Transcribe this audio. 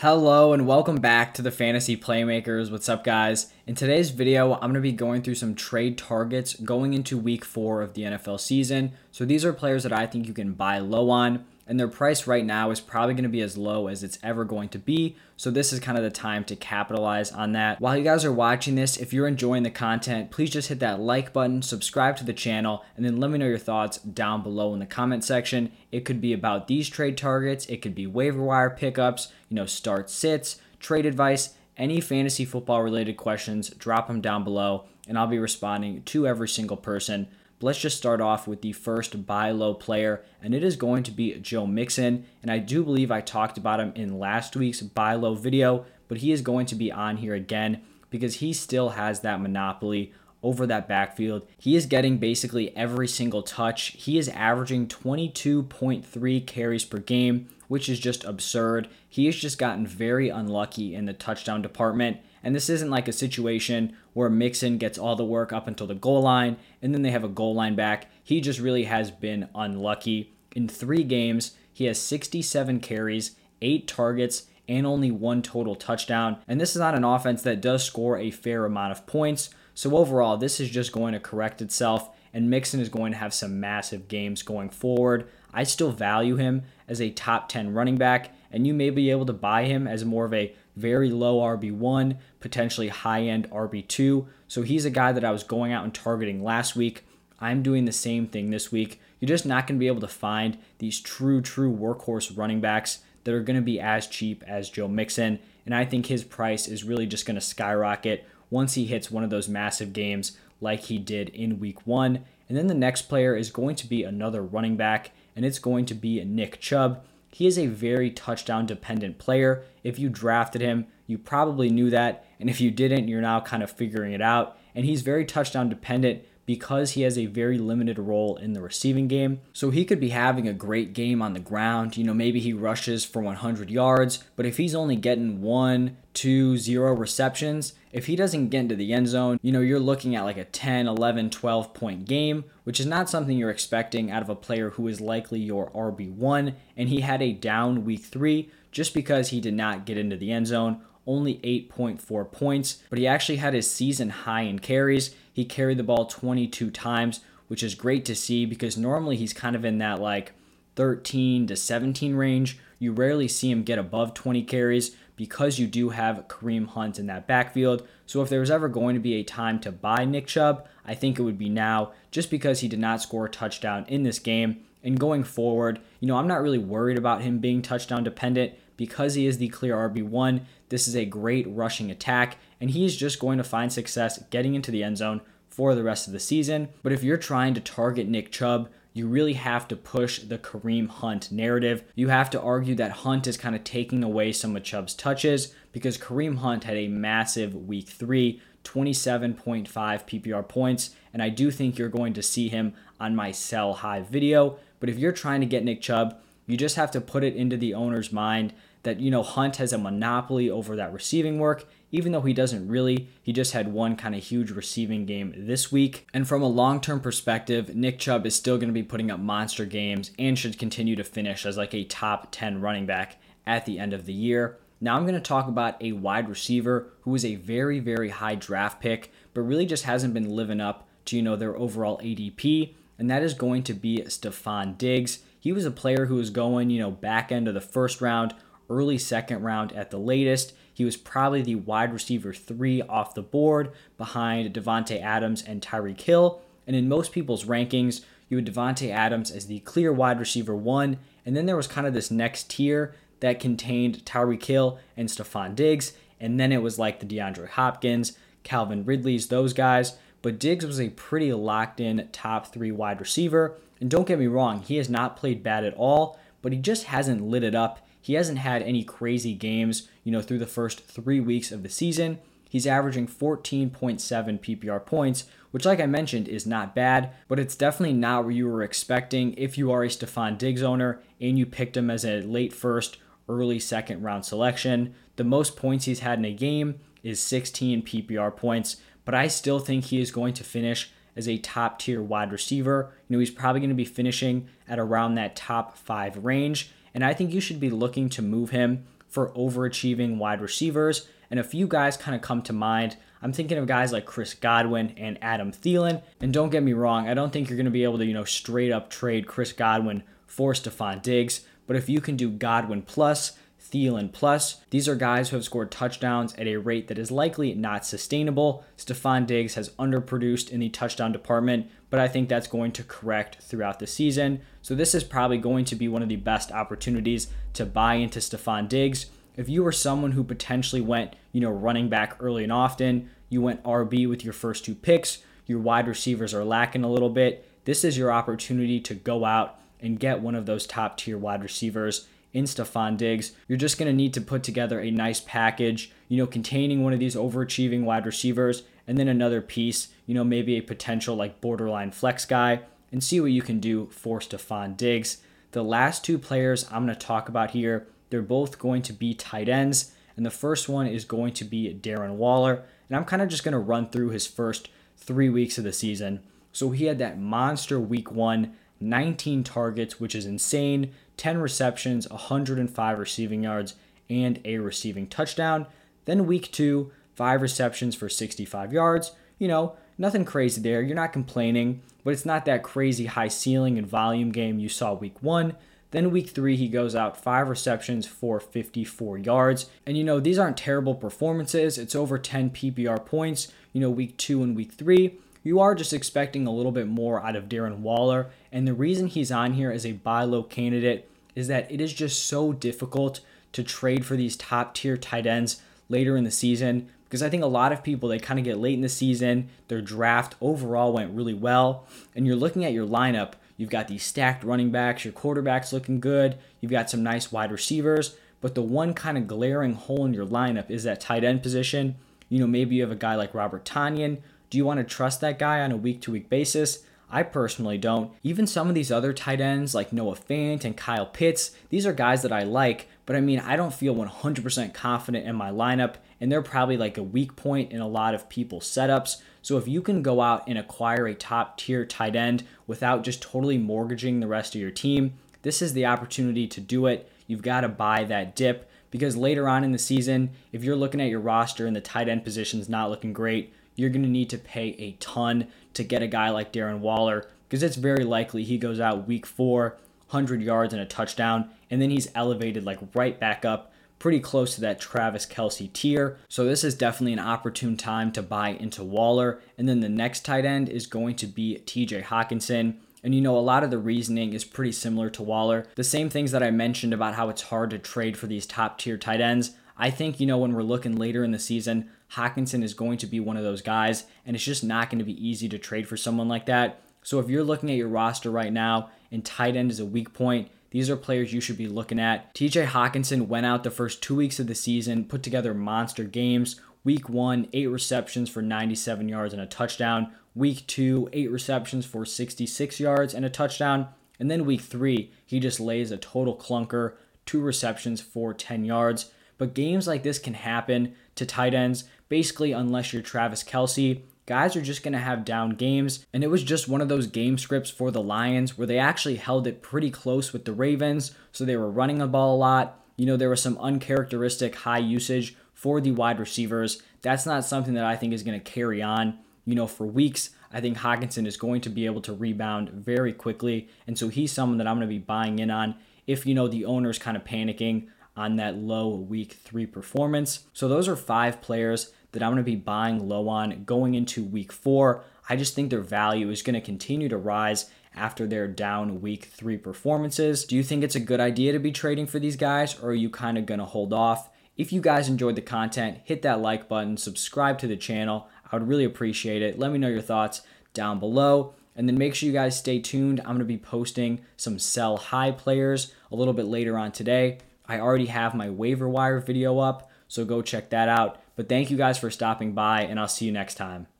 Hello and welcome back to the Fantasy Playmakers. What's up, guys? In today's video, I'm going to be going through some trade targets going into week four of the NFL season. So, these are players that I think you can buy low on and their price right now is probably going to be as low as it's ever going to be. So this is kind of the time to capitalize on that. While you guys are watching this, if you're enjoying the content, please just hit that like button, subscribe to the channel, and then let me know your thoughts down below in the comment section. It could be about these trade targets, it could be waiver wire pickups, you know, start sits, trade advice, any fantasy football related questions, drop them down below, and I'll be responding to every single person. Let's just start off with the first buy low player, and it is going to be Joe Mixon. And I do believe I talked about him in last week's buy low video, but he is going to be on here again because he still has that monopoly over that backfield. He is getting basically every single touch. He is averaging 22.3 carries per game, which is just absurd. He has just gotten very unlucky in the touchdown department. And this isn't like a situation where Mixon gets all the work up until the goal line and then they have a goal line back. He just really has been unlucky. In three games, he has 67 carries, eight targets, and only one total touchdown. And this is not an offense that does score a fair amount of points. So overall, this is just going to correct itself, and Mixon is going to have some massive games going forward. I still value him as a top 10 running back, and you may be able to buy him as more of a very low RB1, potentially high end RB2. So he's a guy that I was going out and targeting last week. I'm doing the same thing this week. You're just not going to be able to find these true, true workhorse running backs that are going to be as cheap as Joe Mixon. And I think his price is really just going to skyrocket once he hits one of those massive games like he did in week one. And then the next player is going to be another running back, and it's going to be Nick Chubb. He is a very touchdown dependent player. If you drafted him, you probably knew that. And if you didn't, you're now kind of figuring it out. And he's very touchdown dependent because he has a very limited role in the receiving game. So he could be having a great game on the ground. You know, maybe he rushes for 100 yards, but if he's only getting one, two, zero receptions, if he doesn't get into the end zone, you know, you're looking at like a 10, 11, 12 point game, which is not something you're expecting out of a player who is likely your RB1. And he had a down week three just because he did not get into the end zone only 8.4 points, but he actually had his season high in carries. He carried the ball 22 times, which is great to see because normally he's kind of in that like 13 to 17 range. You rarely see him get above 20 carries because you do have Kareem Hunt in that backfield. So if there was ever going to be a time to buy Nick Chubb, I think it would be now just because he did not score a touchdown in this game. And going forward, you know, I'm not really worried about him being touchdown dependent because he is the clear RB1. This is a great rushing attack, and he's just going to find success getting into the end zone for the rest of the season. But if you're trying to target Nick Chubb, you really have to push the Kareem Hunt narrative. You have to argue that Hunt is kind of taking away some of Chubb's touches because Kareem Hunt had a massive week three, 27.5 PPR points, and I do think you're going to see him on my sell high video. But if you're trying to get Nick Chubb, you just have to put it into the owner's mind that, you know, Hunt has a monopoly over that receiving work, even though he doesn't really. He just had one kind of huge receiving game this week. And from a long term perspective, Nick Chubb is still going to be putting up monster games and should continue to finish as like a top 10 running back at the end of the year. Now I'm going to talk about a wide receiver who is a very, very high draft pick, but really just hasn't been living up to, you know, their overall ADP, and that is going to be Stefon Diggs. He was a player who was going, you know, back end of the first round early second round at the latest. He was probably the wide receiver three off the board behind Davante Adams and Tyreek Hill. And in most people's rankings, you had Davante Adams as the clear wide receiver one, and then there was kind of this next tier that contained Tyreek Hill and Stefon Diggs, and then it was like the DeAndre Hopkins, Calvin Ridley's, those guys. But Diggs was a pretty locked in top three wide receiver. And don't get me wrong, he has not played bad at all, but he just hasn't lit it up he hasn't had any crazy games, you know, through the first three weeks of the season. He's averaging 14.7 PPR points, which, like I mentioned, is not bad, but it's definitely not what you were expecting if you are a Stefon Diggs owner and you picked him as a late first, early second round selection. The most points he's had in a game is 16 PPR points, but I still think he is going to finish as a top tier wide receiver. You know, he's probably going to be finishing at around that top five range and I think you should be looking to move him for overachieving wide receivers. And a few guys kind of come to mind. I'm thinking of guys like Chris Godwin and Adam Thielen. And don't get me wrong, I don't think you're going to be able to, you know, straight up trade Chris Godwin for Stefon Diggs. But if you can do Godwin plus, Thielen plus. These are guys who have scored touchdowns at a rate that is likely not sustainable. Stefon Diggs has underproduced in the touchdown department, but I think that's going to correct throughout the season. So this is probably going to be one of the best opportunities to buy into Stefon Diggs. If you were someone who potentially went, you know, running back early and often, you went RB with your first two picks, your wide receivers are lacking a little bit, this is your opportunity to go out and get one of those top tier wide receivers in Stefon Diggs. You're just going to need to put together a nice package, you know, containing one of these overachieving wide receivers and then another piece, you know, maybe a potential like borderline flex guy and see what you can do for Stefon Diggs. The last two players I'm going to talk about here, they're both going to be tight ends. And the first one is going to be Darren Waller. And I'm kind of just going to run through his first three weeks of the season. So he had that monster week one, 19 targets, which is insane. 10 receptions, 105 receiving yards, and a receiving touchdown. Then week two, five receptions for 65 yards. You know, nothing crazy there. You're not complaining, but it's not that crazy high ceiling and volume game you saw week one. Then week three, he goes out five receptions for 54 yards. And you know, these aren't terrible performances. It's over 10 PPR points, you know, week two and week three. You are just expecting a little bit more out of Darren Waller. And the reason he's on here as a buy low candidate is that it is just so difficult to trade for these top tier tight ends later in the season because I think a lot of people they kind of get late in the season, their draft overall went really well, and you're looking at your lineup, you've got these stacked running backs, your quarterback's looking good, you've got some nice wide receivers, but the one kind of glaring hole in your lineup is that tight end position. You know, maybe you have a guy like Robert Tonyan. Do you want to trust that guy on a week to week basis? I personally don't. Even some of these other tight ends like Noah Fant and Kyle Pitts, these are guys that I like, but I mean, I don't feel 100% confident in my lineup, and they're probably like a weak point in a lot of people's setups. So if you can go out and acquire a top tier tight end without just totally mortgaging the rest of your team, this is the opportunity to do it. You've got to buy that dip because later on in the season, if you're looking at your roster and the tight end position's not looking great, you're going to need to pay a ton to get a guy like Darren Waller because it's very likely he goes out week four, 100 yards and a touchdown, and then he's elevated like right back up pretty close to that Travis Kelce tier. So this is definitely an opportune time to buy into Waller. And then the next tight end is going to be TJ Hockenson. And you know, a lot of the reasoning is pretty similar to Waller. The same things that I mentioned about how it's hard to trade for these top tier tight ends. I think, you know, when we're looking later in the season, Hockenson is going to be one of those guys, and it's just not going to be easy to trade for someone like that. So if you're looking at your roster right now and tight end is a weak point, these are players you should be looking at. TJ Hockenson went out the first two weeks of the season, put together monster games. Week one, eight receptions for 97 yards and a touchdown. Week two, eight receptions for 66 yards and a touchdown. And then week three, he just lays a total clunker, two receptions for 10 yards. But games like this can happen to tight ends, basically, unless you're Travis Kelce. Guys are just going to have down games. And it was just one of those game scripts for the Lions where they actually held it pretty close with the Ravens. So they were running the ball a lot. You know, there was some uncharacteristic high usage for the wide receivers. That's not something that I think is going to carry on, you know, for weeks. I think Hockenson is going to be able to rebound very quickly. And so he's someone that I'm going to be buying in on if, you know, the owner's kind of panicking on that low week three performance. So those are five players that I'm going to be buying low on going into week four. I just think their value is going to continue to rise after their down week three performances. Do you think it's a good idea to be trading for these guys, or are you kind of going to hold off? If you guys enjoyed the content, hit that like button, subscribe to the channel. I would really appreciate it. Let me know your thoughts down below. And then make sure you guys stay tuned. I'm going to be posting some sell high players a little bit later on today. I already have my waiver wire video up, so go check that out. But thank you guys for stopping by, and I'll see you next time.